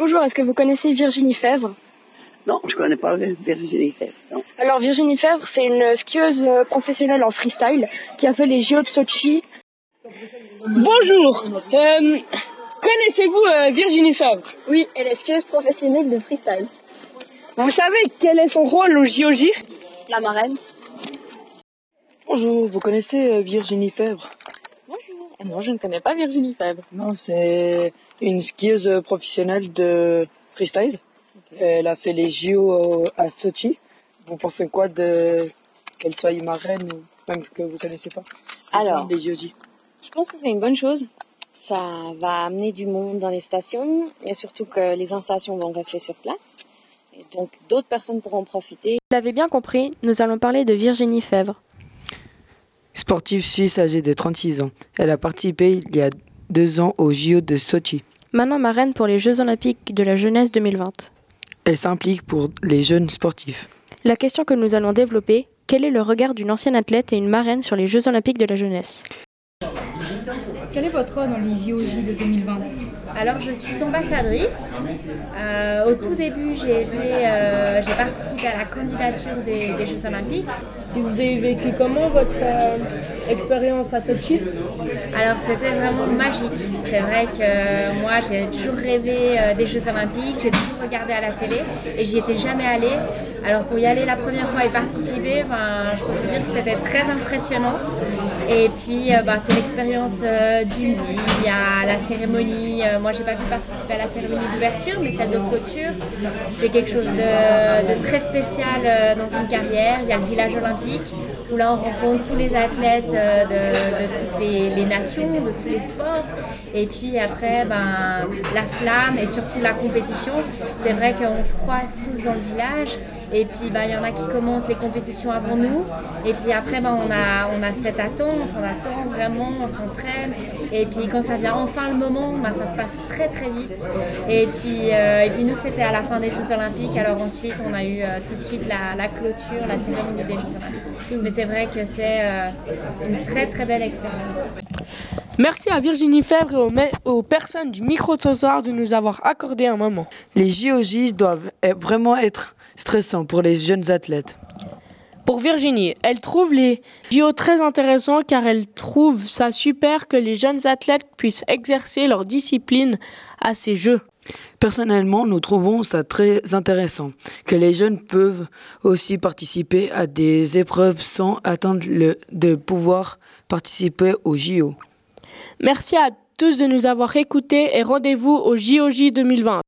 Bonjour, est-ce que vous connaissez Virginie Fèvre? Non, je connais pas Virginie Fèvre. Non. Alors Virginie Fèvre, c'est une skieuse euh, professionnelle en freestyle qui a fait les JO de Sochi. Bonjour, euh, connaissez-vous euh, Virginie Fèvre? Oui, elle est skieuse professionnelle de freestyle. Vous savez quel est son rôle au JOJ La marraine. Bonjour, vous connaissez Virginie Fèvre? Bonjour. Moi, je ne connais pas Virginie Fèvre. Non, c'est une skieuse professionnelle de freestyle. Elle a fait les JO à Sochi. Vous pensez quoi de qu'elle soit marraine ou même que vous connaissez pas? Alors. les JOJ Je pense que c'est une bonne chose. Ça va amener du monde dans les stations et surtout que les installations vont rester sur place. Et donc d'autres personnes pourront profiter. Vous l'avez bien compris, nous allons parler de Virginie Fèvre. Sportive suisse âgée de 36 ans. Elle a participé il y a deux ans aux JO de Sochi. Maintenant marraine pour les Jeux Olympiques de la jeunesse 2020. Elle s'implique pour les jeunes sportifs. La question que nous allons développer, quel est le regard d'une ancienne athlète et une marraine sur les Jeux Olympiques de la jeunesse? Quel est votre rôle dans les JOJ de 2020 Alors je suis ambassadrice. Euh, au tout début, j'ai euh, j'ai participé à la candidature des, des Jeux Olympiques. Et vous avez vécu comment votre euh, expérience à Sochi? Alors c'était vraiment magique. C'est vrai que moi j'ai toujours rêvé des Jeux Olympiques, j'ai toujours regardé à la télé et j'y étais jamais allée. Alors pour y aller la première fois et participer, ben, je peux vous dire que c'était très impressionnant. Et puis bah, c'est l'expérience d'une vie. Il y a la cérémonie. Moi j'ai pas pu participer à la cérémonie d'ouverture, mais celle de clôture. C'est quelque chose de, très spécial euh, dans une carrière. Il y a le village olympique où là on rencontre tous les athlètes euh, de, de toutes les, les nations, de tous les sports. Et puis après, ben, la flamme et surtout la compétition. C'est vrai qu'on se croise tous dans le village. Et puis ben, il y en a qui commencent les compétitions avant nous. Et puis après, ben, on, a, on a cette attente, on attend vraiment, on s'entraîne. Et puis quand ça vient enfin le moment, ben, ça se passe très très vite. Et puis, euh, et puis nous, c'était à la fin des Jeux Olympiques. Alors ensuite, on a eu euh, tout de suite la, la clôture, la cérémonie des Jeux Olympiques. Mais c'est vrai que c'est euh, une très très belle expérience. Merci à Virginie Fèvre et aux, personnes du micro-trottoir de nous avoir accordé un moment. Les JOJ doivent e- vraiment être stressants pour les jeunes athlètes. Pour Virginie, elle trouve les JO très intéressants car elle trouve ça super que les jeunes athlètes puissent exercer leur discipline à ces Jeux. Personnellement, nous trouvons ça très intéressant que les jeunes peuvent aussi participer à des épreuves sans attendre le- de pouvoir participer aux JO. Merci à tous de nous avoir écoutés et rendez-vous au JOJ 2020.